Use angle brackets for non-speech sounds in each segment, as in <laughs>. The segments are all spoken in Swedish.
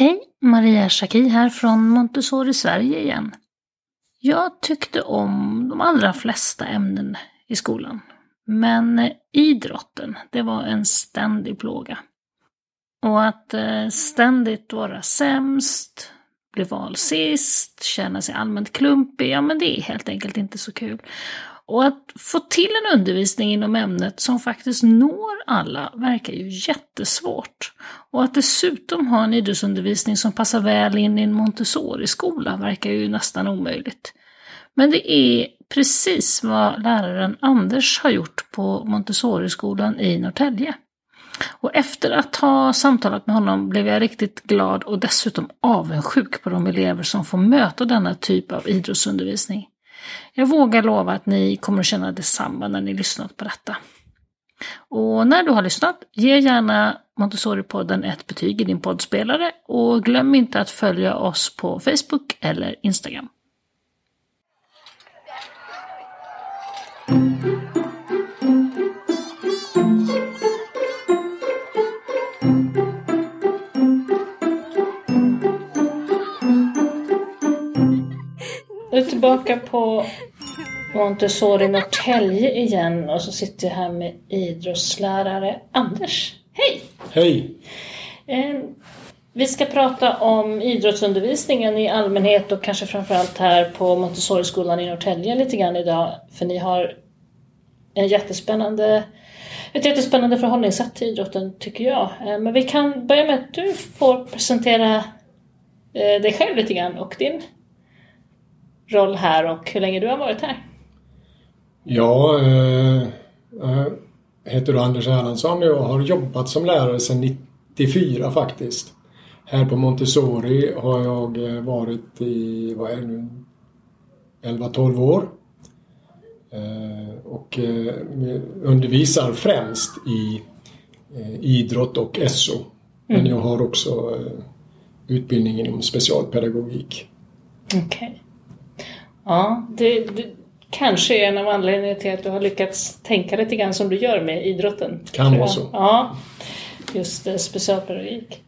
Hej, Maria Schacki här från Montessori Sverige igen. Jag tyckte om de allra flesta ämnen i skolan. Men idrotten, det var en ständig plåga. Och att eh, ständigt vara sämst, bli vald sist, känna sig allmänt klumpig, ja men det är helt enkelt inte så kul. Och att få till en undervisning inom ämnet som faktiskt når alla verkar ju jättesvårt. Och att dessutom ha en idrottsundervisning som passar väl in i en Montessori-skola verkar ju nästan omöjligt. Men det är precis vad läraren Anders har gjort på Montessori-skolan i Norrtälje. Och efter att ha samtalat med honom blev jag riktigt glad och dessutom avundsjuk på de elever som får möta denna typ av idrottsundervisning. Jag vågar lova att ni kommer att känna detsamma när ni lyssnat på detta. Och när du har lyssnat, ge gärna Montessori-podden ett betyg i din poddspelare och glöm inte att följa oss på Facebook eller Instagram. Är tillbaka på Montessori Norrtälje igen och så sitter jag här med idrottslärare Anders. Hej! Hej! Eh, vi ska prata om idrottsundervisningen i allmänhet och kanske framförallt här på Montessori-skolan i Norrtälje lite grann idag. För ni har en jättespännande, ett jättespännande förhållningssätt till idrotten tycker jag. Eh, men vi kan börja med att du får presentera eh, dig själv lite grann och din roll här och hur länge du har varit här. Ja, eh, jag heter då Anders Erlandsson och jag har jobbat som lärare sedan 94 faktiskt. Här på Montessori har jag eh, varit i, vad är det nu, 11-12 år. Eh, och eh, undervisar främst i eh, idrott och SO. Men Mm. jag har också eh, utbildning inom specialpedagogik. Okej. Okay. Ja, det, det kanske är en av anledningarna till att du har lyckats tänka lite grann som du gör med idrotten. Kan vara så. Ja, just specialpedagogik.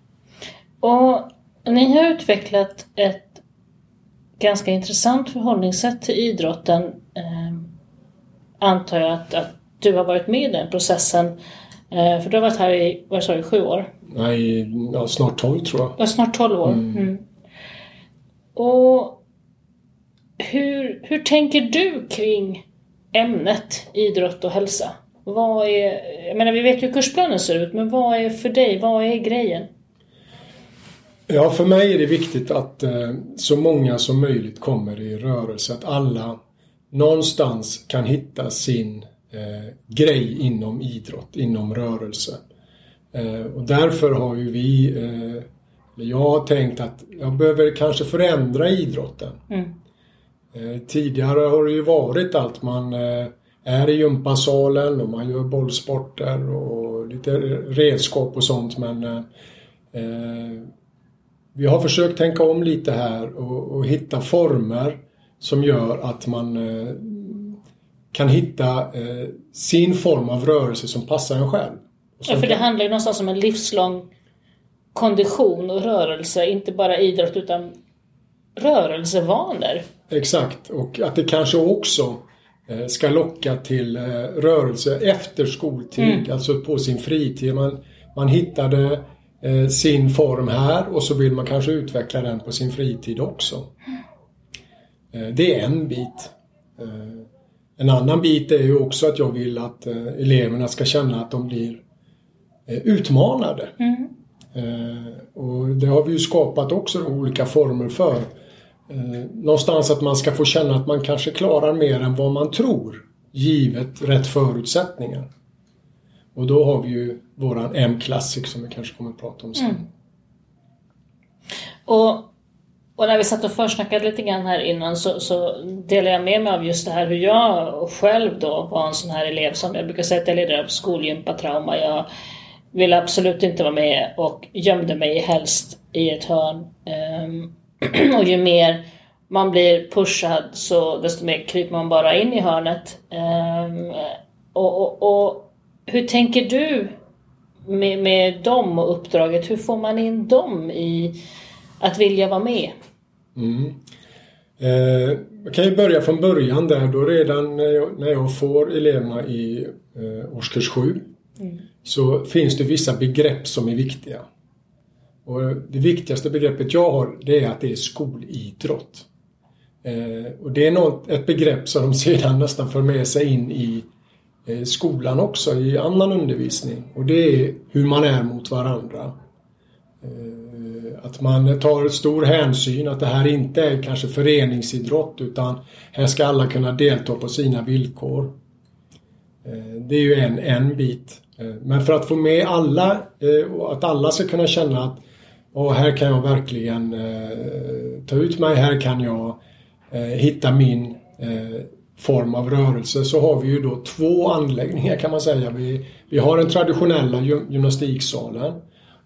Och ni har utvecklat ett ganska intressant förhållningssätt till idrotten. Eh, antar jag att, att du har varit med i den processen. Eh, för du har varit här i, vad sa du, sju år? Nej, ja, snart 12 tror jag. Ja, snart 12 år. Mm. Och hur, hur tänker du kring ämnet idrott och hälsa? Vad är, jag menar, vi vet ju hur kursplanen ser ut, men vad är för dig, vad är grejen? Ja, för mig är det viktigt att eh, så många som möjligt kommer i rörelse. Att alla någonstans kan hitta sin eh, grej inom idrott, inom rörelse. Eh, och därför har ju vi, eh, jag har tänkt att jag behöver kanske förändra idrotten. Mm. Eh, tidigare har det ju varit att man eh, är i gympasalen och man gör bollsporter och lite redskap och sånt men eh, eh, vi har försökt tänka om lite här och, och hitta former som gör att man eh, kan hitta eh, sin form av rörelse som passar en själv. Ja, för det handlar ju någonstans om en livslång kondition och rörelse, inte bara idrott utan rörelsevanor. Exakt, och att det kanske också eh, ska locka till eh, rörelse efter skoltid, Mm. alltså på sin fritid. Man, man hittade eh, sin form här och så vill man kanske utveckla den på sin fritid också. Det är en bit. En annan bit är ju också att jag vill att eleverna ska känna att de blir utmanade. Mm. Och det har vi ju skapat också olika former för. Eh, någonstans att man ska få känna att man kanske klarar mer än vad man tror givet rätt förutsättningar. Och då har vi ju våran M-Classic som vi kanske kommer att prata om sen. Mm. Och, och när vi satt och försnackade lite grann här innan så, så delade jag med mig av just det här hur jag själv då var en sån här elev som jag brukar säga att jag led av skolgympatrauma. Jag ville absolut inte vara med och gömde mig helst i ett hörn. Um, <clears throat> och ju mer man blir pushad så desto mer kryper man bara in i hörnet. Ehm, och, och, och hur tänker du med, med dem och uppdraget, hur får man in dem i att vilja vara med? Mm. Eh, jag kan ju börja från början där. Då redan när jag, när jag får eleverna i eh, årskurs 7 mm. så finns det vissa begrepp som är viktiga. Och det viktigaste begreppet jag har det är att det är skolidrott. Eh, och det är något, ett begrepp som de sedan nästan för med sig in i eh, skolan också, i annan undervisning. Och det är hur man är mot varandra. Eh, att man tar stor hänsyn, att det här inte är kanske föreningsidrott utan här ska alla kunna delta på sina villkor. Eh, det är ju en, en bit. Eh, men för att få med alla eh, och att alla ska kunna känna att och här kan jag verkligen eh, ta ut mig, här kan jag eh, hitta min eh, form av rörelse så har vi ju då två anläggningar kan man säga. Vi, vi har den traditionella gymnastiksalen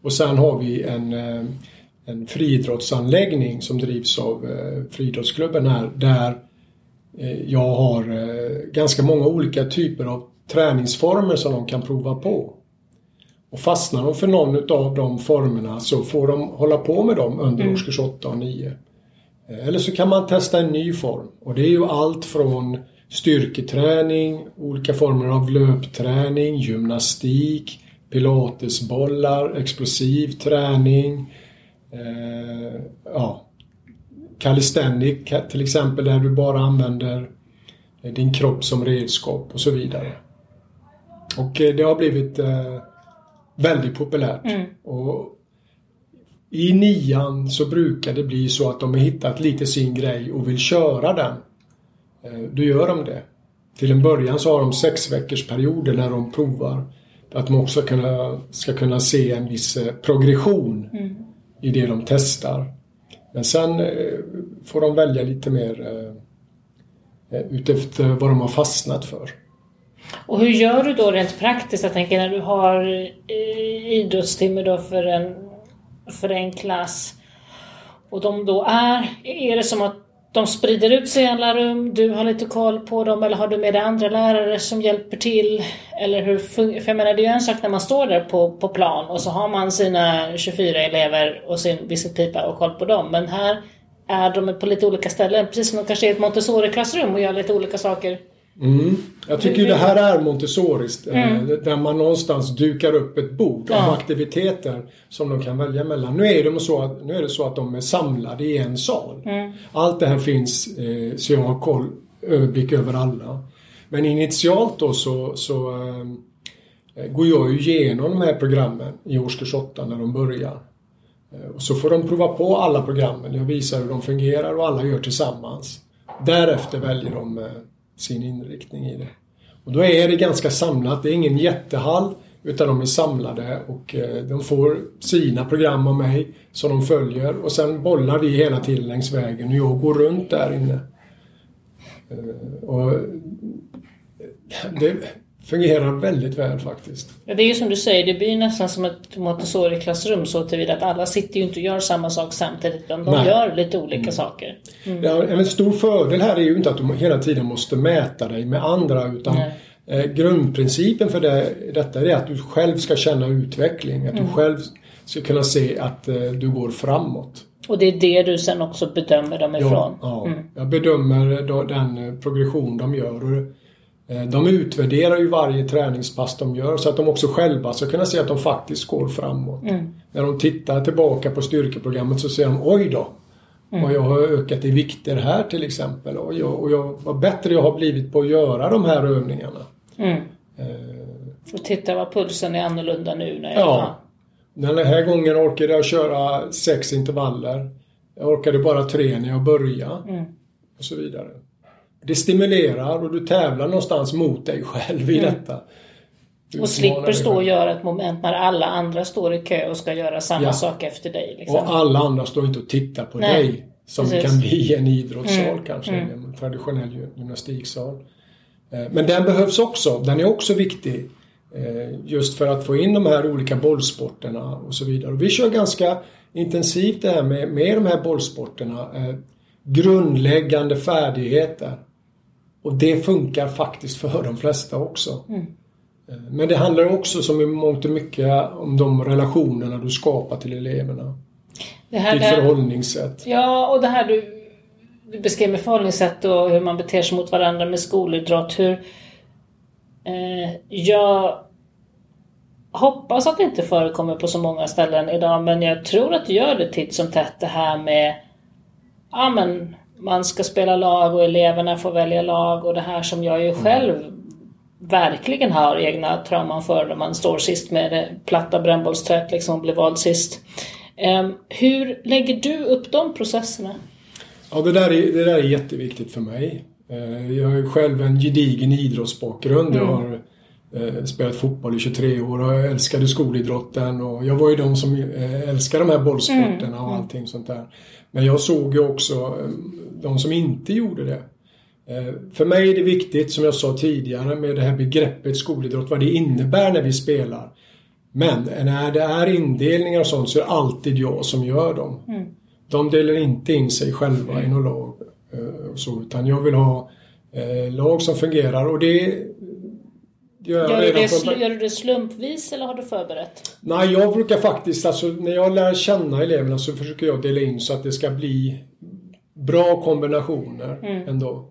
och sen har vi en, eh, en friidrottsanläggning som drivs av eh, friidrottsklubben här där eh, jag har eh, ganska många olika typer av träningsformer som de kan prova på. Och fastnar de för någon av de formerna så får de hålla på med dem under mm. årskurs 8 och 9. Eller så kan man testa en ny form och det är ju allt från styrketräning, olika former av löpträning, gymnastik, pilatesbollar, explosiv träning, eh, ja, calisthenic till exempel där du bara använder din kropp som redskap och så vidare. Och eh, det har blivit eh, väldigt populärt. Mm. Och I nian så brukar det bli så att de har hittat lite sin grej och vill köra den. Eh, då gör de det. Till en början så har de sex veckors perioder när de provar. Att de också kunna, ska kunna se en viss eh, progression mm. i det de testar. Men sen eh, får de välja lite mer utefter vad de har fastnat för. Och hur gör du då rent praktiskt? Jag tänker när du har eh, idrottstimme då för en, för en klass och de då är, är det som att de sprider ut sig i alla rum, du har lite koll på dem eller har du med dig andra lärare som hjälper till? Eller hur För jag menar det är ju en sak när man står där på, på plan och så har man sina 24 elever och sin visitpipa och koll på dem. Men här är de på lite olika ställen, precis som de kanske är i ett Montessori-klassrum och gör lite olika saker Mm. Jag tycker ju det här är Montessoriskt. Eh, mm. Där man någonstans dukar upp ett bord ja. av aktiviteter som de kan välja mellan. Nu är, det så att, nu är det så att de är samlade i en sal. Mm. Allt det här finns eh, så jag har koll, överblick över alla. Men initialt då så, så eh, går jag ju igenom de här programmen i årskurs 8 när de börjar. Och så får de prova på alla programmen. Jag visar hur de fungerar och alla gör tillsammans. Därefter väljer de sin inriktning i det. Och då är det ganska samlat. Det är ingen jättehall utan de är samlade och eh, de får sina program av mig som de följer och sen bollar vi hela tiden längs vägen och jag går runt där inne. Eh, och det, fungerar väldigt väl faktiskt. Ja, det är ju som du säger, det blir nästan som ett Montessori-klassrum så tillvida att alla sitter ju inte och gör samma sak samtidigt utan de Nej. gör lite olika mm. saker. Mm. Ja, en stor fördel här är ju inte att du hela tiden måste mäta dig med andra utan eh, grundprincipen för det, detta är att du själv ska känna utveckling, att mm. du själv ska kunna se att eh, du går framåt. Och det är det du sen också bedömer dem ifrån? Ja, ja. Mm. jag bedömer då, den progression de gör. Och Eh, de utvärderar ju varje träningspass de gör så att de också själva ska kunna se att de faktiskt går framåt. Mm. När de tittar tillbaka på styrkeprogrammet så ser de oj då. Mm. Och jag har ökat i vikter här till exempel. Och, jag, och jag, vad bättre jag har blivit på att göra de här övningarna. Mm. Eh. Och titta vad pulsen är annorlunda nu när jag... Ja. Den här gången orkade jag köra sex intervaller. Jag orkade bara tre när jag började. Mm. Och så vidare. Det stimulerar och du tävlar någonstans mot dig själv i mm. detta. Du och slipper stå och göra ett moment när alla andra står i kö och ska göra samma ja. sak efter dig. Liksom. Och alla andra står inte och tittar på Nej. dig. Som Precis. kan bli en idrottssal mm. kanske, mm. en traditionell gymnastiksal. Eh, men den behövs också. Den är också viktig. Eh, just för att få in de här olika bollsporterna och så vidare. Och vi kör ganska intensivt det här med, med de här bollsporterna. Eh, grundläggande färdigheter. Och det funkar faktiskt för de flesta också. Mm. Eh, men det handlar också som i mångt och mycket om de relationerna du skapar till eleverna. Det här, Ditt där, förhållningssätt. Ja, och det här du, du beskrev med förhållningssätt och hur man beter sig mot varandra med skolidrott. Hur, eh, jag hoppas att det inte förekommer på så många ställen idag men jag tror att det gör det titt som tätt det här med ja men man ska spela lag och eleverna får välja lag och det här som jag ju själv verkligen har egna trauman för när man står sist med det platta brännbollsträet liksom och blir vald sist. Um, hur lägger du upp de processerna? Ja, det där är, det där är jätteviktigt för mig. Uh, jag har ju själv en gedigen idrottsbakgrund. Mm. Jag har spelat fotboll i 23 år och jag älskade skolidrotten och jag var ju de som uh, älskade de här bollsporterna mm. och allting sånt där. Men jag såg ju också de som inte gjorde det. Eh, för mig är det viktigt, som jag sa tidigare, med det här begreppet skolidrott, vad det innebär när vi spelar. Men när det är indelningar och sånt så är det alltid jag som gör dem. Mm. De delar inte in sig själva i något lag. Eh, så, utan jag vill ha eh, lag som fungerar och det Gör, gör, du det, från... gör du det slumpvis eller har du förberett? Nej, jag brukar faktiskt, alltså när jag lär känna eleverna så försöker jag dela in så att det ska bli bra kombinationer mm. ändå.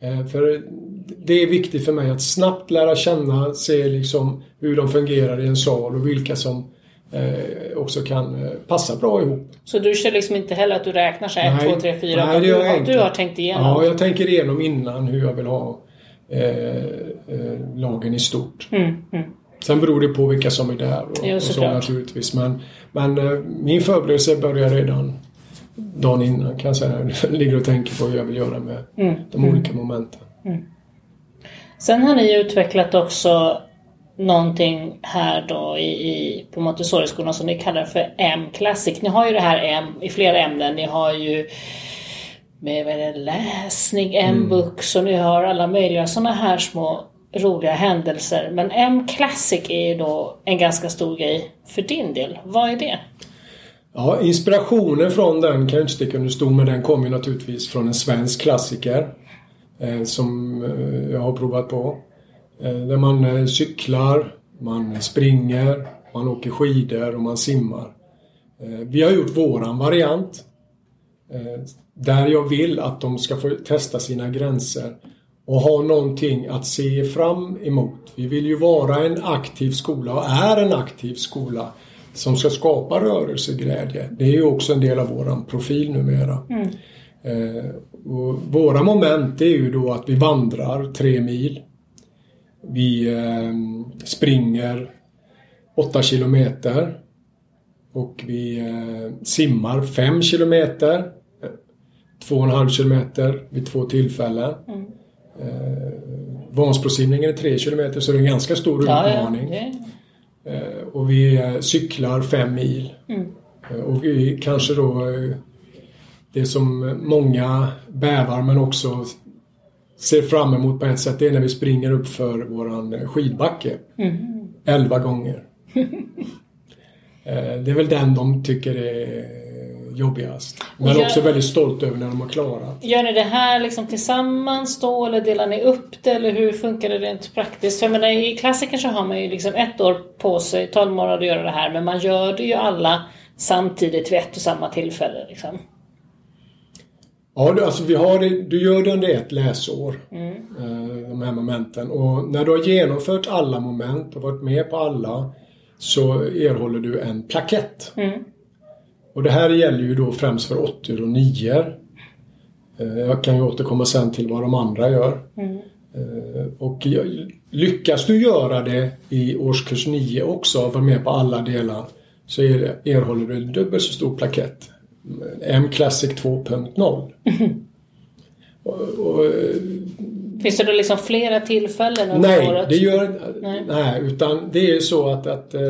Eh, för det är viktigt för mig att snabbt lära känna, se liksom hur de fungerar i en sal och vilka som eh, också kan eh, passa bra ihop. Så du kör liksom inte heller att du räknar så 1, 2, 3, 4? Nej, det gör jag inte. Du har tänkt igenom? Ja, jag tänker igenom innan hur jag vill ha eh, eh, lagen i stort. Mm, mm. Sen beror det på vilka som är där och, jo, och så naturligtvis. Men, men eh, min förberedelse börjar redan dagen innan kan jag säga. Jag ligger och tänker på hur jag vill göra med mm. de olika momenten. Mm. Sen har ni utvecklat också någonting här då i, i på Montessori-skolan som ni kallar för M-classic. Ni har ju det här M i flera ämnen. Ni har ju med vad är det, läsning, M-books och ni har alla möjliga sådana här små roliga händelser. Men M-classic är ju då en ganska stor grej för din del. Vad är det? Ja, inspirationen från den kan jag inte sticka under stol men den kommer naturligtvis från en svensk klassiker eh, som eh, jag har provat på. Eh, där man eh, cyklar, man springer, man åker skidor och man simmar. Eh, vi har gjort våran variant eh, där jag vill att de ska få testa sina gränser och ha någonting att se fram emot. Vi vill ju vara en aktiv skola och är en aktiv skola som ska skapa rörelseglädje. Det är ju också en del av våran profil numera. Mm. Eh, våra moment är ju då att vi vandrar tre mil. Vi eh, springer åtta kilometer och vi eh, simmar fem kilometer. Två och en halv kilometer vid två tillfällen. Mm. Eh, Vansbrosimningen är tre kilometer så det är en ganska stor ja, utmaning. Ja, Eh, och vi eh, cyklar fem mil. Mm. Eh, och vi kanske då det som många bävar men också ser fram emot på ett sätt det är när vi springer upp för våran skidbacke. Mm. Elva gånger. <laughs> det är väl den de tycker är jobbigast. Men gör, också väldigt stolt över när de har klarat. Gör ni det här liksom tillsammans då eller delar ni upp det eller hur funkar det rent praktiskt? För jag menar, i klassikern så har man ju liksom ett år på sig, 12 månader att göra det här men man gör det ju alla samtidigt vid ett och samma tillfälle. Liksom. Ja, alltså vi har du gör det under ett läsår. Mm. Eh, de här momenten. Och när du har genomfört alla moment och varit med på alla så erhåller du en plakett. Mm. Och det här gäller ju då främst för 80 och 9 eh, Jag kan ju återkomma sen till vad de andra gör. Mm. Eh, och lyckas du göra det i årskurs 9 också, vara med på alla delar, så erhåller du en dubbelt så stor plakett. M Classic 2.0. Mm. <laughs> Och, och, Finns det då liksom flera tillfällen under nej, året? Det gör, nej, nej, utan det är så att, att eh,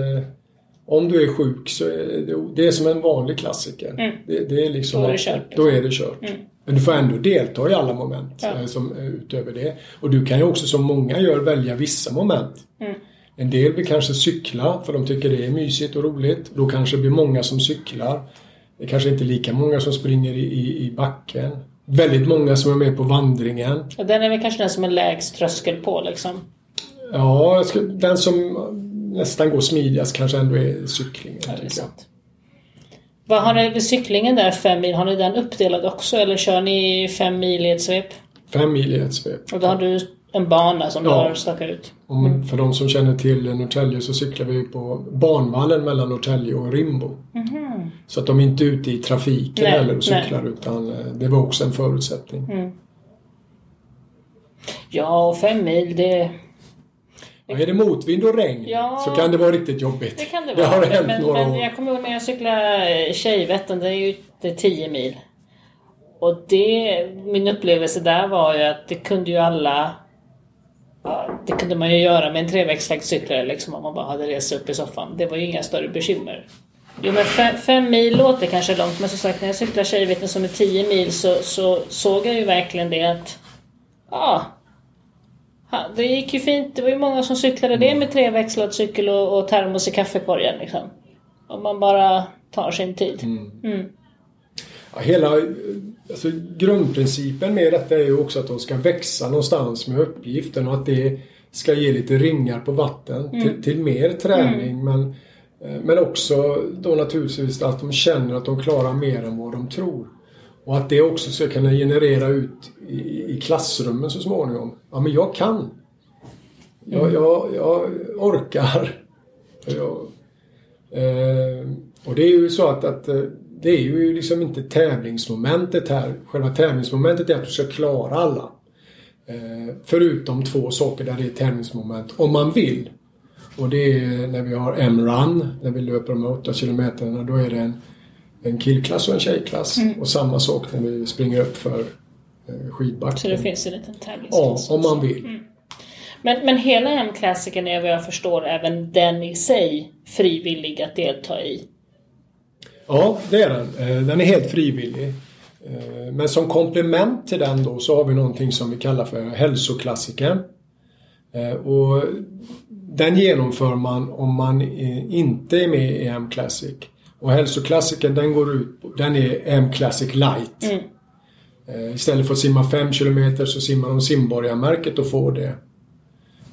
om du är sjuk så är det, det är som en vanlig klassiker. Mm. Det, det, är liksom då är det kört. Då är det kört. Mm. Men du får ändå delta i alla moment ja. Eh, som, eh, utöver det. Och du kan ju också som många gör välja vissa moment. Mm. En del vill kanske cykla för de tycker det är mysigt och roligt. Då kanske det blir många som cyklar. Det är kanske inte lika många som springer i, i, i backen. Väldigt många som är med på vandringen. Och den är väl kanske den som är lägst tröskel på liksom? Ja, den som nästan går smidigast kanske ändå är cyklingen. Ja, det är. Vad har ni cyklingen där, fem mil? Har ni den uppdelad också eller kör ni fem mil i ett svep? Fem mil i ett svep. Och då har du en bana som du Ja. har stakat ut? Om, för de som känner till Norrtälje så cyklar vi på banvallen mellan Norrtälje och Rimbo. Så att de är inte ute i trafiken Nej, heller och nej. cyklar utan eh, det var också en förutsättning. Mm. Ja, och fem mil det... Ja, är det motvind och regn Ja. så kan det vara riktigt jobbigt. Det kan det Det vara. har hänt men, några men år. jag kommer ihåg när jag cyklade Tjejvättern, det är ju det är 10 mil. Och det, min upplevelse där var ju att det kunde ju alla ja, det kunde man ju göra med en treväxlagscyklare liksom om man bara hade rest upp i soffan. Det var ju inga större bekymmer. Jo men fem, fem mil låter kanske långt men som sagt när jag cyklar Tjejvättern som är 10 mil så, så såg jag ju verkligen det att ja, Ja, det gick ju fint. Det var ju många som cyklade det med treväxlad cykel och, och termos i kaffekorgen. Liksom. Om man bara tar sin tid. Mm. Ja, hela alltså, grundprincipen med detta är ju också att de ska växa någonstans med uppgiften och att det ska ge lite ringar på vatten Mm. till, till mer träning men, eh, men också då naturligtvis att de känner att de klarar mer än vad de tror. Och att det också ska kunna generera ut i, i klassrummen så småningom. Ja men jag kan. Jag, jag, jag orkar. Jag, Eh, och det är ju så att, att eh, det är ju liksom inte tävlingsmomentet här. Själva tävlingsmomentet är att du ska klara alla. Eh, förutom två saker där det är tävlingsmoment, om man vill. Och det är när vi har M-run, när vi löper de här 8 kilometerna. Då är det en, en killklass och en tjejklass. Och samma sak när vi springer upp för eh, skidbacken. Så det finns en liten Ja, tävlingsklass om också. man vill. Men, men hela M-klassiken är vad jag förstår även den i sig frivillig att delta i. Ja, det är den. Eh, Den är helt frivillig. Eh, Men som komplement till den då så har vi någonting som vi kallar för hälsoklassikern. Eh, Och den genomför man om man inte är med i M-Classic. Och hälsoklassikern den går ut den är M-Classic Light. Mm. Eh, Istället för att simma 5 km så simmar de simborgarmärket och får det.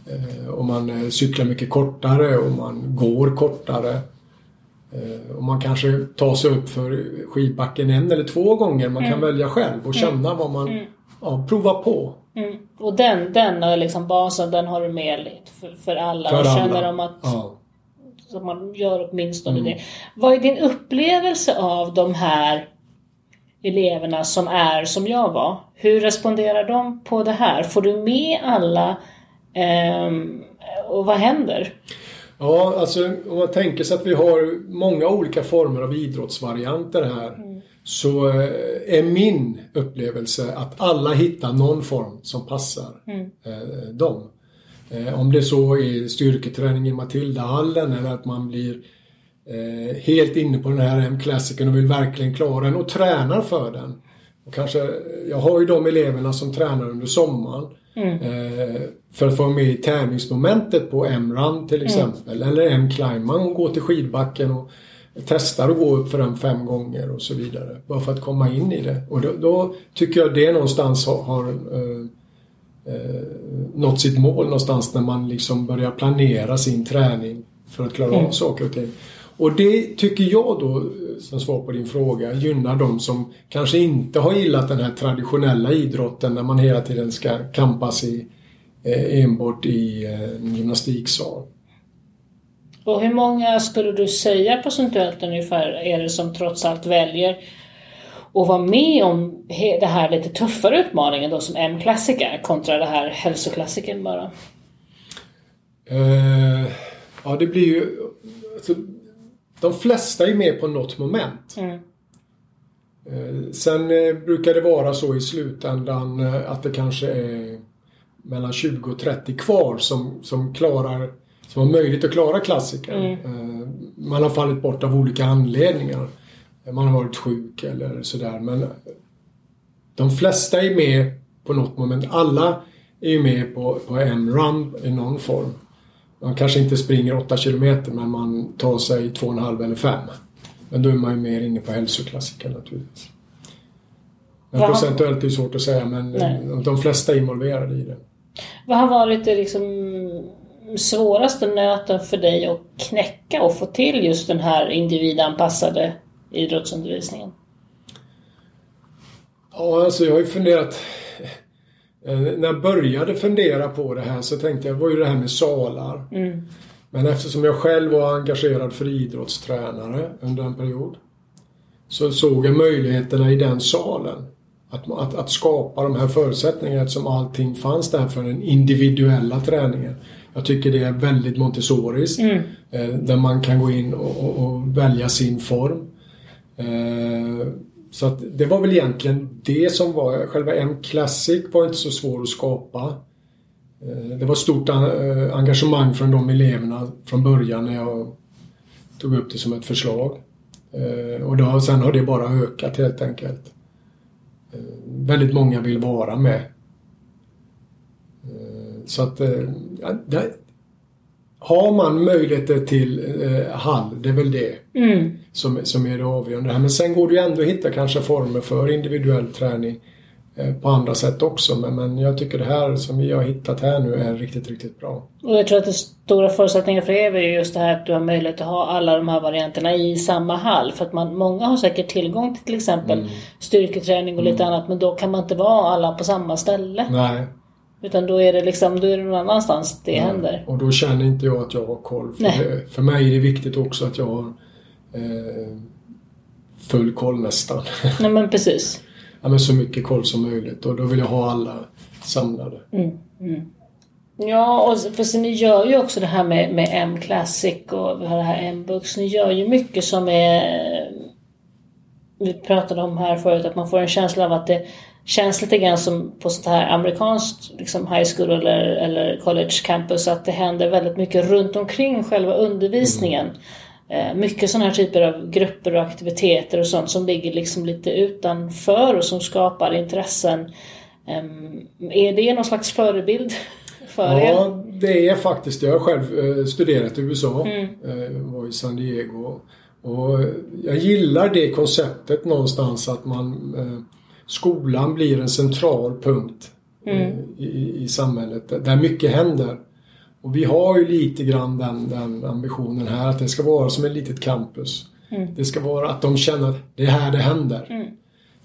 Eh, Och man eh, cyklar mycket kortare och man går kortare. Eh, Och man kanske tar sig upp för skidbacken en eller två gånger. Man kan välja själv och känna vad man... Ja, prova på. Mm. Och den, den är liksom basen, den har du med för, för alla. För och alla. känner de att Ja. Så man gör åtminstone det. Vad är din upplevelse av de här eleverna som är som jag var? Hur responderar de på det här? Får du med alla? Ehm, och vad händer? Ja, alltså om man tänker sig att vi har många olika former av idrottsvarianter här. Så eh, är min upplevelse att alla hittar någon form som passar eh, dem. Eh, om det så är styrketräning i Matildahallen eller att man blir eh, helt inne på den här M-klassiken och vill verkligen klara den och tränar för den. Och kanske, jag har ju de eleverna som tränar under sommaren. Eh, för att få med i tävlingsmomentet på M-run till exempel. Eller M-climb. Man går till skidbacken och testar att gå upp för den fem gånger och så vidare. Bara för att komma in i det. Och då, då tycker jag det någonstans har, har eh, nått sitt mål någonstans när man liksom börjar planera sin träning för att klara av saker och ting. Och det tycker jag då, eh, som svar på din fråga, gynnar de som kanske inte har gillat den här traditionella idrotten när man hela tiden ska kampas i, eh, enbart i eh, en gymnastiksal. Och hur många skulle du säga procentuellt ungefär är det som trots allt väljer att vara med om det här lite tuffare utmaningen då som M-klassiker kontra det här hälsoklassikern bara? Eh, ja, det blir ju... Alltså, de flesta är med på något moment. Mm. Eh, sen eh, brukar det vara så i slutändan att det kanske är mellan 20 och 30 kvar som, som klarar som har möjlighet att klara klassikern. Eh, man har fallit bort av olika anledningar. Man har varit sjuk eller sådär. Men de flesta är med på något moment. Alla är ju med på, på en run i någon form. Man kanske inte springer 8 kilometer men man tar sig 2,5 eller 5. Men då är man ju mer inne på hälsoklassikern naturligtvis. Men procentuellt är det svårt att säga men Nej. de flesta är involverade i det. Vad har varit det liksom svåraste nöten för dig att knäcka och få till just den här individanpassade idrottsundervisningen? Ja, alltså jag har ju funderat eh, när jag började fundera på det här så tänkte jag, vad är det här med salar? Mm. Men eftersom jag själv var engagerad för idrottstränare under en period så såg jag möjligheterna i den salen. Att, att, att skapa de här förutsättningarna eftersom allting fanns där för den individuella träningen. Jag tycker det är väldigt montessoriskt. Mm. Eh, där man kan gå in och, och, och välja sin form. Eh, så att det var väl egentligen det som var, själva M Classic var inte så svår att skapa. Eh, det var stort eh, engagemang från de eleverna från början när jag tog upp det som ett förslag. Och då, sen har det bara ökat helt enkelt. Väldigt många vill vara med. Så att har man möjligheter till eh, hall, det är väl det mm. som, som är det avgörande. Men sen går det ju ändå att hitta kanske former för individuell träning eh, på andra sätt också. Men, men jag tycker det här som vi har hittat här nu är riktigt, riktigt bra. Och jag tror att den stora förutsättningen för er är just det här att du har möjlighet att ha alla de här varianterna i samma hall. För att man, många har säkert tillgång till till exempel mm. styrketräning och lite mm. annat men då kan man inte vara alla på samma ställe. Nej. Utan då är det liksom, då är det någon annanstans det ja, händer. Och då känner inte jag att jag har koll. För, det, för mig är det viktigt också att jag har eh, full koll nästan. Nej men precis. ja, men så mycket koll som möjligt och då vill jag ha alla samlade. Mm, mm. Ja, och för så ni gör ju också det här med, med M-Classic och vi har det här M-Books. Ni gör ju mycket som är... Vi pratade om här förut att man får en känsla av att det känns lite grann som på sånt här amerikanskt liksom high school eller, eller college campus att det händer väldigt mycket runt omkring själva undervisningen. Mm. Mycket sådana här typer av grupper och aktiviteter och sånt som ligger liksom lite utanför och som skapar intressen. Är det någon slags förebild <laughs> för ja, er? Ja, det är faktiskt Jag har själv eh, studerat i USA. Mm. Eh, var i San Diego. Och jag gillar det konceptet någonstans att man skolan blir en central punkt mm. Eh, i, i samhället där mycket händer. Och vi har ju lite grann den, den ambitionen här att det ska vara som ett litet campus. Mm. Det ska vara att de känner att det är här det händer. Mm.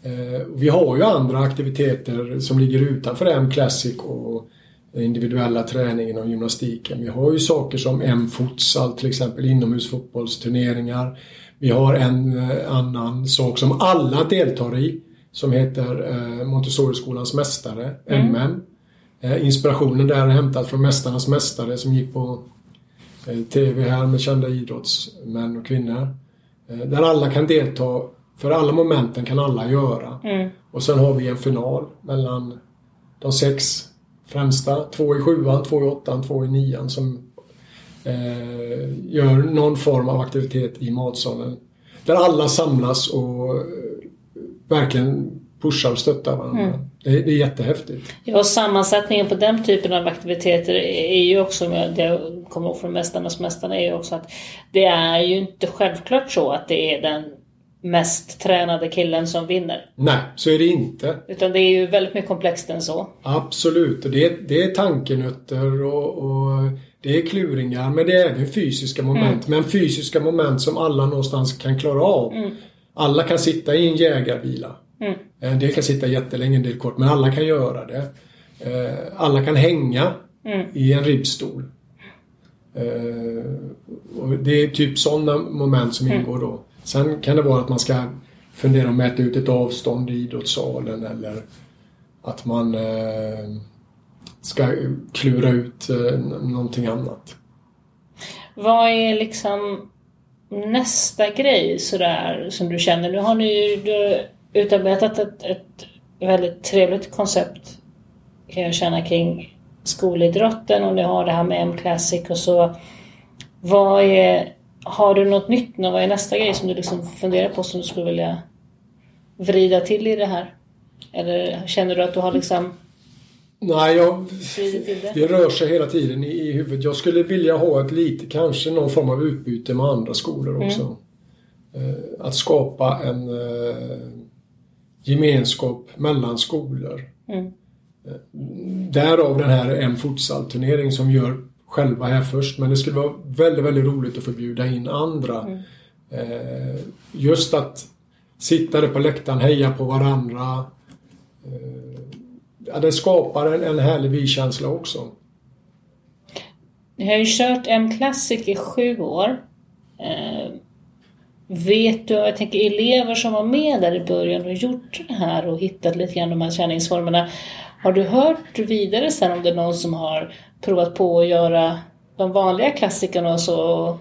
Eh, vi har ju andra aktiviteter som ligger utanför M-Classic och individuella träningen och gymnastiken. Vi har ju saker som M-futsal till exempel, inomhusfotbollsturneringar. Vi har en eh, annan sak som alla deltar i som heter eh, Montessoriskolans mästare, mm. MM. Inspirationen där är hämtad från Mästarnas mästare som gick på eh, TV här med kända idrottsmän och kvinnor. Där alla kan delta, för alla momenten kan alla göra. Mm. Och sen har vi en final mellan de sex främsta, två i sjuan, två i åttan, två i nian som eh, gör någon form av aktivitet i matsalen. Där alla samlas och verkligen pushar och stöttar varandra. Mm. Det, det, är jättehäftigt. Ja, och sammansättningen på den typen av aktiviteter är ju också, det jag kommer ihåg från Mästarnas Mästarna, är ju också att det är ju inte självklart så att det är den mest tränade killen som vinner. Nej, så är det inte. Utan det är ju väldigt mycket komplext än så. Absolut, och det, det är tankenötter och, och det är kluringar men det är även fysiska moment. Mm. Men fysiska moment som alla någonstans kan klara av. Mm. Alla kan sitta i en jägarvila. Mm. En del kan sitta jättelänge, en del kort, men alla kan göra det. Eh, alla kan hänga mm. i en ribbstol. Eh, och det är typ sådana moment som mm. ingår då. Sen kan det vara att man ska fundera och mäta ut ett avstånd i idrottssalen eller att man eh, ska klura ut någonting annat. Vad är liksom nästa grej sådär som du känner? Nu har ni ju utarbetat ett, ett väldigt trevligt koncept kan jag känna kring skolidrotten och ni har det här med M-Classic och så. Vad är, har du något nytt nu? Vad är nästa grej som du liksom funderar på som du skulle vilja vrida till i det här? Eller känner du att du har liksom Nej, jag, det rör sig hela tiden i, i huvudet. Jag skulle vilja ha ett lite, kanske någon form av utbyte med andra skolor mm. också. Mm. att skapa en eh, gemenskap mellan skolor. Mm. Eh, därav den här en futsal-turnering som gör själva här först men det skulle vara väldigt, väldigt roligt att få bjuda in andra. Mm. Just att sitta där på läktaren, heja på varandra. Ja, det skapar en, en härlig vi-känsla också. Ni har ju kört M Classic i sju år. Eh, vet du, jag tänker elever som var med där i början och gjort det här och hittat lite grann de här träningsformerna. Har du hört vidare sen om det är någon som har provat på att göra de vanliga klassikerna och så?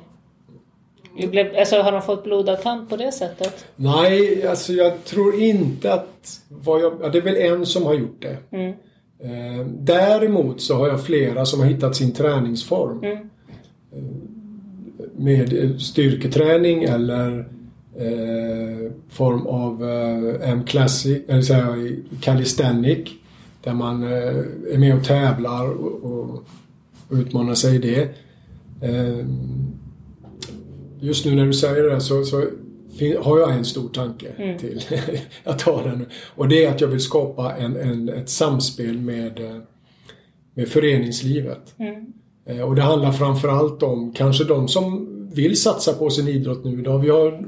Alltså, har de fått blodad tand på det sättet? Nej, alltså jag tror inte att... Vad jag, ja, det är väl en som har gjort det. Mm. Eh, däremot så har jag flera som har hittat sin träningsform. Mm. Eh, med styrketräning eller eh, form av eh, M-classic, eller säga calisthenic. Där man eh, är med och tävlar och, och utmanar sig i det. Just nu när du säger det så, så har jag en stor tanke mm. till. <laughs> jag tar den. Och det är att jag vill skapa en, en ett samspel med, eh, med föreningslivet. Mm. Eh, och det handlar framförallt om kanske de som vill satsa på sin idrott nu idag. Vi har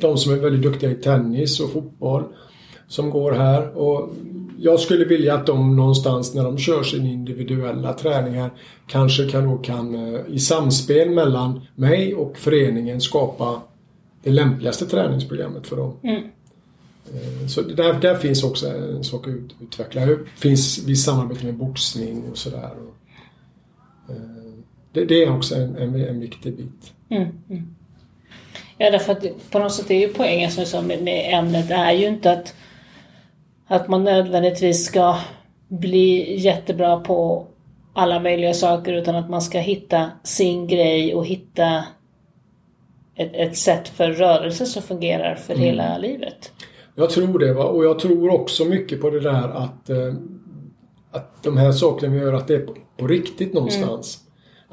de som är väldigt duktiga i tennis och fotboll som går här. Och jag skulle vilja att de någonstans när de kör sin individuella träningar kanske kan, då kan eh, i samspel mellan mig och föreningen skapa det lämpligaste träningsprogrammet för dem. Mm. Eh, så där, där finns också en sak att utveckla. Det finns visst samarbete med boxning och sådär. Eh, det, det, är också en, en, en viktig bit. Mm, mm. Ja, därför att på något sätt är ju poängen som jag sa med, med ämnet är ju inte att, att man nödvändigtvis ska bli jättebra på alla möjliga saker utan att man ska hitta sin grej och hitta ett, ett sätt för rörelse som fungerar för mm. hela livet. Jag tror det va? och jag tror också mycket på det där att, eh, att de här sakerna vi gör att det är på, på riktigt någonstans. Mm.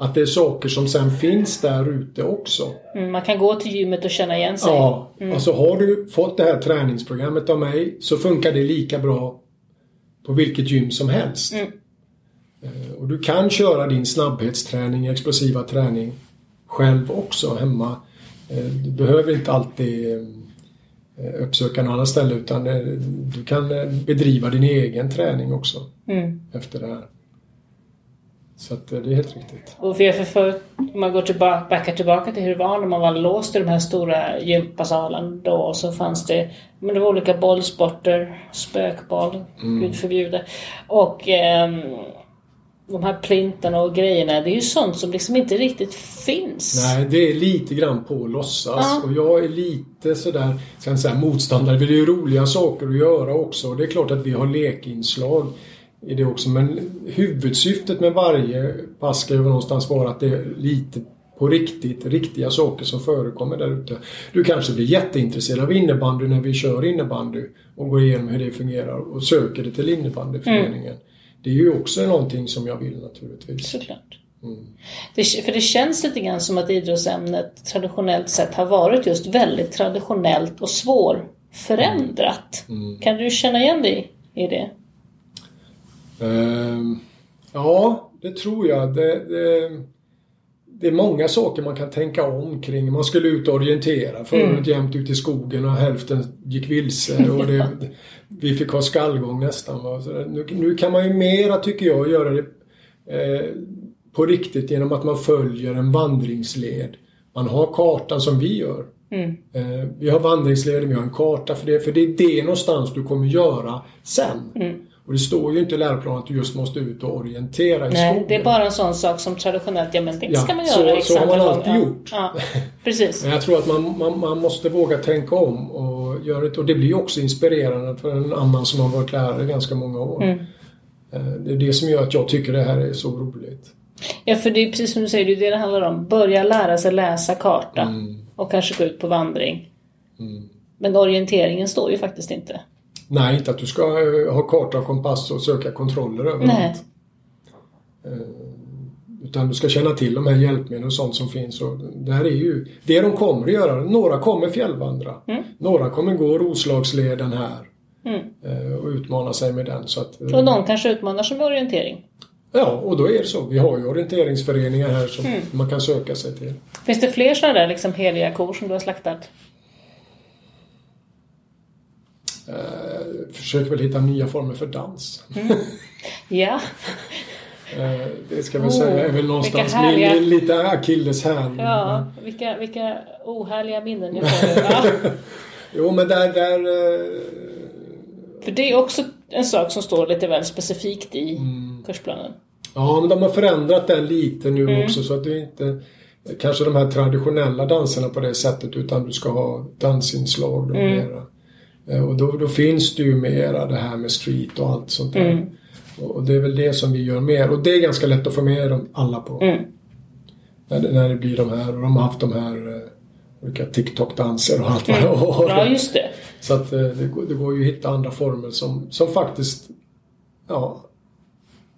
Att det är saker som sen finns där ute också. Mm, man kan gå till gymmet och känna igen sig. Ja, mm. alltså har du fått det här träningsprogrammet av mig så funkar det lika bra på vilket gym som helst. Mm. Eh, och du kan köra din snabbhetsträning, explosiva träning själv också hemma. Eh, du behöver inte alltid eh, uppsöka något annat ställe utan du kan bedriva din egen träning också mm. efter det här. Så att, det är helt riktigt. Och för, för, för, om man går tillbaka, backar tillbaka till hur det var när man var låst i de här stora gympasalen då så fanns det, men det var olika bollsporter, spökboll, mm. gud förbjude. Och eh, de här plintarna och grejerna, det är ju sånt som liksom inte riktigt finns. Nej, det är lite grann på att låtsas. Ja. Och jag är lite sådär, ska inte säga motståndare, det är ju roliga saker att göra också. Och det är klart att vi har lekinslag i det också. Men huvudsyftet med varje pass ska ju någonstans vara att det är lite på riktigt, riktiga saker som förekommer där ute. Du kanske blir jätteintresserad av innebandy när vi kör innebandy och går igenom hur det fungerar och söker det till innebandyföreningen. Mm. Det är ju också någonting som jag vill naturligtvis. Såklart. Mm. Det, för det känns lite grann som att idrottsämnet traditionellt sett har varit just väldigt traditionellt och svårförändrat. Mm. Kan du känna igen dig i det? Uh, ja, det tror jag. Det, det, det, är många saker man kan tänka om kring. Man skulle ut och orientera förut mm. jämt ut i skogen och hälften gick vilse. Och det, vi fick ha skallgång nästan. Nu, nu, kan man ju mera, tycker jag, göra det eh, på riktigt genom att man följer en vandringsled. Man har kartan som vi gör. Mm. Eh, vi har vandringsleder, vi har en karta för det. För det är det någonstans du kommer göra sen. Mm. Och det står ju inte i läroplanen att du just måste ut och orientera i Nej, skogen. det är bara en sån sak som traditionellt, ja men det ja, ska man göra Så, så har man alltid gjort. Ja, precis. <laughs> men jag tror att man, man, man, måste våga tänka om och göra det. Och det blir också inspirerande för en annan som har varit lärare ganska många år. Mm. Eh, det är det som gör att jag tycker det här är så roligt. Ja, för det är precis som du säger, det är det det handlar om. Börja lära sig läsa karta mm. och kanske gå ut på vandring. Mm. Men orienteringen står ju faktiskt inte. Nej, inte att du ska eh, ha karta och kompass och söka kontroller överallt. Eh, utan du ska känna till de här hjälpmedlen och sånt som finns. Och det här är ju det de kommer att göra. Några kommer fjällvandra. Mm. Några kommer gå Roslagsleden här. Mm. Eh, och utmana sig med den. Så att, och någon kanske utmanar sig med orientering. Ja, och då är det så. Vi har ju orienteringsföreningar här som Mm. man kan söka sig till. Finns det fler sådana där liksom heliga kor som du har slaktat? Försöker väl hitta nya former för dans. Ja. Eh, det ska väl Oh, säga är väl någonstans vilka härliga- min, lite akilleshäl. Ja, vilka, vilka ohärliga minnen jag får. Ja. <laughs> Jo, men där... där eh, För det är också en sak som står lite väl specifikt i kursplanen. ja, men de har förändrat den lite nu Mm. också så att du inte kanske de här traditionella danserna på det sättet utan du ska ha dansinslag då Mm. mera. Eh, Och då, då finns det ju mera det här med street och allt sånt där. Mm. Och det är väl det som vi gör mer och det är ganska lätt att få med dem alla på. Mm. När, det, när det blir de här och de har haft de här eh, olika TikTok-danser och allt vad det har. Mm. Ja, just det. Så att eh, det, det går ju att hitta andra former som, som faktiskt ja,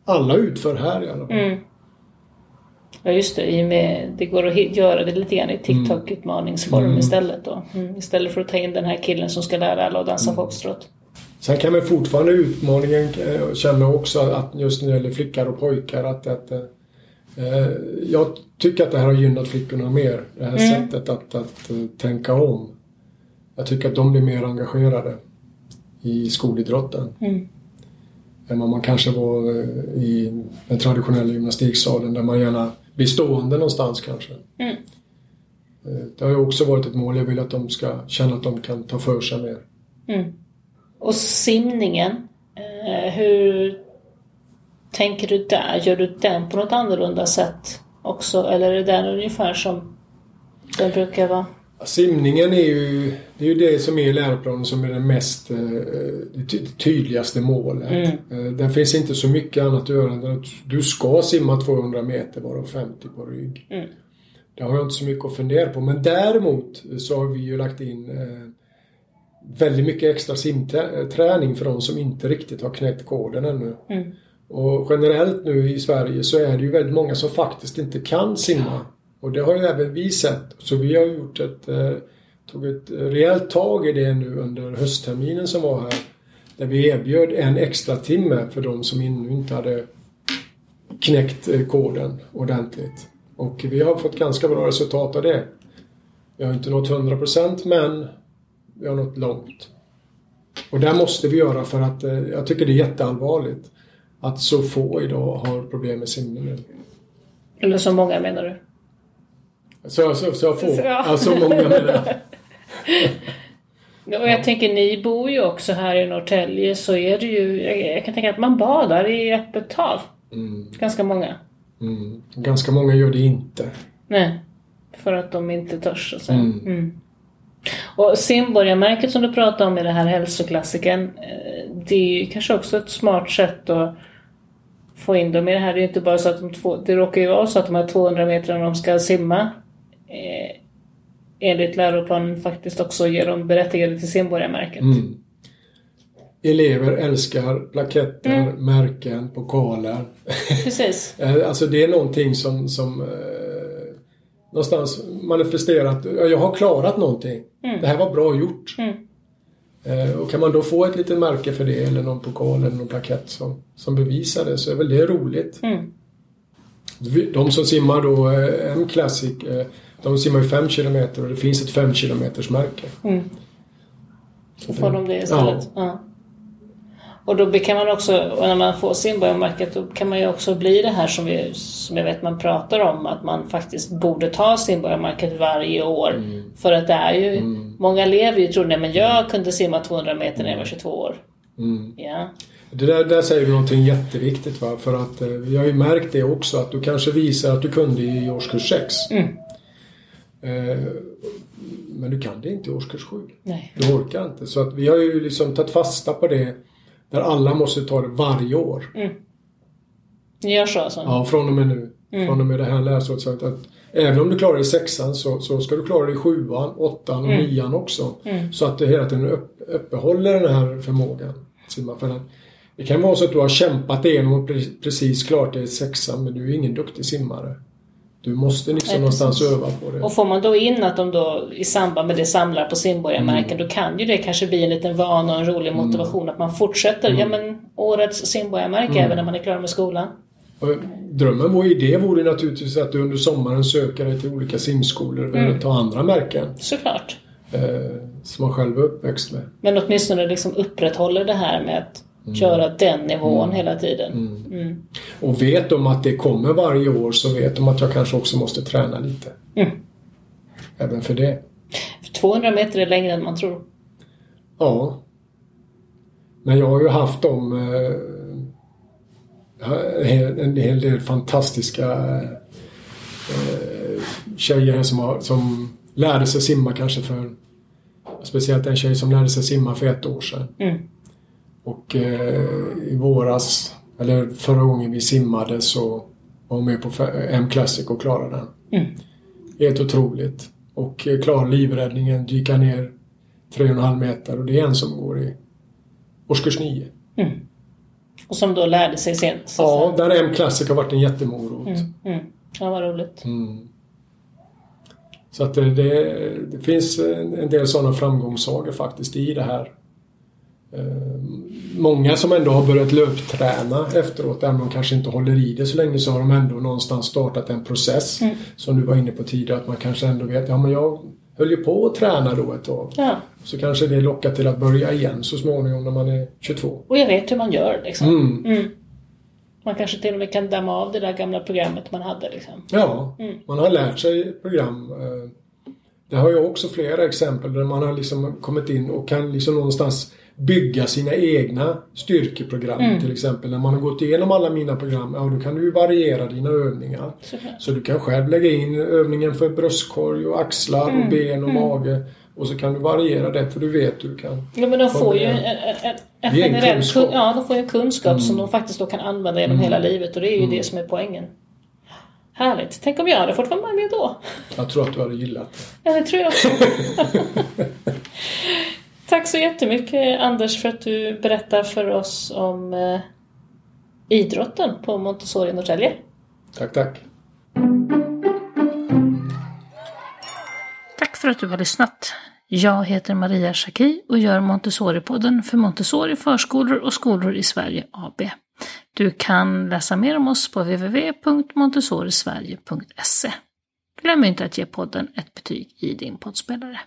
alla utför här i alla fall. Mm. Ja, just det. I och med, det går att göra det lite grann i TikTok-utmaningsform Mm. istället då. Mm. Istället för att ta in den här killen som ska lära alla att dansa foxtrot. Sen kan man fortfarande utmaningen eh, känna också att just när det gäller flickor och pojkar att, att eh, jag tycker att det här har gynnat flickorna mer. Det här sättet att, att eh, tänka om. Jag tycker att de blir mer engagerade i skolidrotten. Mm. Än vad man kanske var eh, i den traditionella gymnastiksalen där man gärna blir stående någonstans kanske. Mm. Eh, Det har ju också varit ett mål. Jag vill att de ska känna att de kan ta för sig mer. Mm. Och simningen. Eh, hur tänker du där? Gör du den på något annorlunda sätt också? Eller är det den ungefär som den brukar vara? Simningen är ju det, är ju det som är i läroplanen som är det mest eh, det ty- tydligaste målet. Mm. Eh, Där finns inte så mycket annat att göra än att du ska simma 200 meter varav 50 på rygg. Mm. Det har jag inte så mycket att fundera på men däremot så har vi ju lagt in eh, väldigt mycket extra simträning för de som inte riktigt har knäckt koden ännu. Mm. Och generellt nu i Sverige så är det ju väldigt många som faktiskt inte kan simma. Och det har ju även vi sett. Så vi har gjort ett, eh, tog ett rejält tag i det nu under höstterminen som var här. Där vi erbjöd en extra timme för de som ännu inte hade knäckt eh, koden ordentligt. Och vi har fått ganska bra resultat av det. Vi har inte nått 100% men vi har nått långt. Och det måste vi göra för att eh, jag tycker det är jätteallvarligt att så få idag har problem med simningen. Eller så många menar du? Så, så, så få? Ja. Ja, så många menar <laughs> jag. Och jag tänker, ni bor ju också här i Norrtälje så är det ju, jag, kan tänka att man badar i öppet hav. Mm, Ganska många. mm. Ganska många gör det inte. Nej, för att de inte törs så säga. Mm. Mm. Och simborgarmärket som du pratade om i den här hälsoklassikern, eh, det är ju kanske också ett smart sätt att få in dem i det här. Det är ju inte bara så att de två, det råkar ju vara så att de här 200 metrarna de ska simma eh, enligt läroplanen faktiskt också ger dem berättigade till simborgarmärket. Mm. Elever älskar plaketter, Mm. märken, pokaler. Precis. <laughs> Eh, Alltså det är någonting som, som eh, någonstans ja, jag har klarat någonting. Det här var bra gjort. Mm. Eh, och kan man då få ett litet märke för det eller någon pokal eller någon plakett som, som bevisar det så är väl det roligt. Mm. De som simmar då M-Classic, eh, de simmar ju 5 kilometer och det finns ett 5 kilometers märke. Mm. Så får de det istället. Ja. Och då kan man också, när man får simborgarmärket, då kan man ju också bli det här som, vi, som jag vet man pratar om, att man faktiskt borde ta simborgarmärket varje år. För att det är ju, många lever ju tror men jag kunde simma 200 meter när jag var 22 år. Mm. Ja. Det där, där säger du någonting jätteviktigt va? för att eh, vi har ju märkt det också att du kanske visar att du kunde i årskurs 6. Mm. Eh, men du kan det inte i årskurs 7. Nej. Du orkar inte. Så att vi har ju liksom tagit fasta på det där alla måste ta det varje år. Ni gör så alltså? Ja, från och med nu. Mm. Från och med det här läsåret. Så att, att även om du klarar det i sexan så, så ska du klara det i sjuan, åttan och Mm. nian också. Så att du hela tiden upp, uppehåller den här förmågan. För att det kan vara så att du har kämpat igenom och pre- precis klart det i sexan men du är ingen duktig simmare. Du måste liksom Nej, någonstans öva på det. Och får man då in att de då i samband med det samlar på simborgarmärken då kan ju det kanske bli en liten vana och en rolig motivation att man fortsätter. Ja men årets simborgarmärke även när man är klar med skolan. Och drömmen vår idé vore naturligtvis att du under sommaren söker dig till olika simskolor eller Mm. ta andra märken Såklart. eh, som man själv är uppväxt med. Men åtminstone liksom upprätthåller det här med att köra den nivån hela tiden. Mm. Och vet de att det kommer varje år så vet de att jag kanske också måste träna lite. Mm. Även för det. För 200 meter är längre än man tror. Ja. Men jag har ju haft dem eh, en hel- del fantastiska eh, tjejer som, har, som lärde sig simma kanske för Speciellt en tjej som lärde sig simma för ett år sedan. Mm. Och eh, i våras, eller förra gången vi simmade så var hon med på fe- M-Classic och klarade den. Mm. Helt otroligt. Och eh, klarade livräddningen, dyka ner 3,5 meter och det är en som går i årskurs 9. Och som då lärde sig sent. så Ja, där M-Classic har varit en jättemorot. Mm. Mm. Ja, vad roligt. Mm. Så att det, det, det finns en, en del sådana framgångssagor faktiskt i det här. Många som ändå har börjat löpträna efteråt, även om de kanske inte håller i det så länge, så har de ändå någonstans startat en process. Mm. Som du var inne på tidigare, att man kanske ändå vet, ja men jag höll ju på att träna då ett tag. Ja. Så kanske det lockar till att börja igen så småningom när man är 22. Och jag vet hur man gör liksom. Mm. Mm. Man kanske till och med kan damma av det där gamla programmet man hade liksom. Ja, Mm. man har lärt sig program. Eh, Det har jag också flera exempel där man har liksom kommit in och kan liksom någonstans bygga sina egna styrkeprogram. Mm. Till exempel när man har gått igenom alla mina program, ja då kan du variera dina övningar. Såklart. Så du kan själv lägga in övningen för bröstkorg och axlar Mm. och ben och mage. Och så kan du variera det för du vet hur du kan. Ja men de får ju en, en, en, generell kunskap. Mm. kun, ja, de får en kunskap som de faktiskt då kan använda genom hela livet och det är ju det som är poängen. Härligt. Tänk om jag hade fått vara med då. Jag tror att du hade gillat det. Ja, det tror jag också. <laughs> Tack så jättemycket Anders för att du berättar för oss om eh, idrotten på Montessori Norrtälje. Tack, tack. Tack för att du har lyssnat. Jag heter Maria Schacki och gör Montessori-podden för Montessori förskolor och skolor i Sverige AB. Du kan läsa mer om oss på www.montessorisverige.se. Glöm inte att ge podden ett betyg i din poddspelare.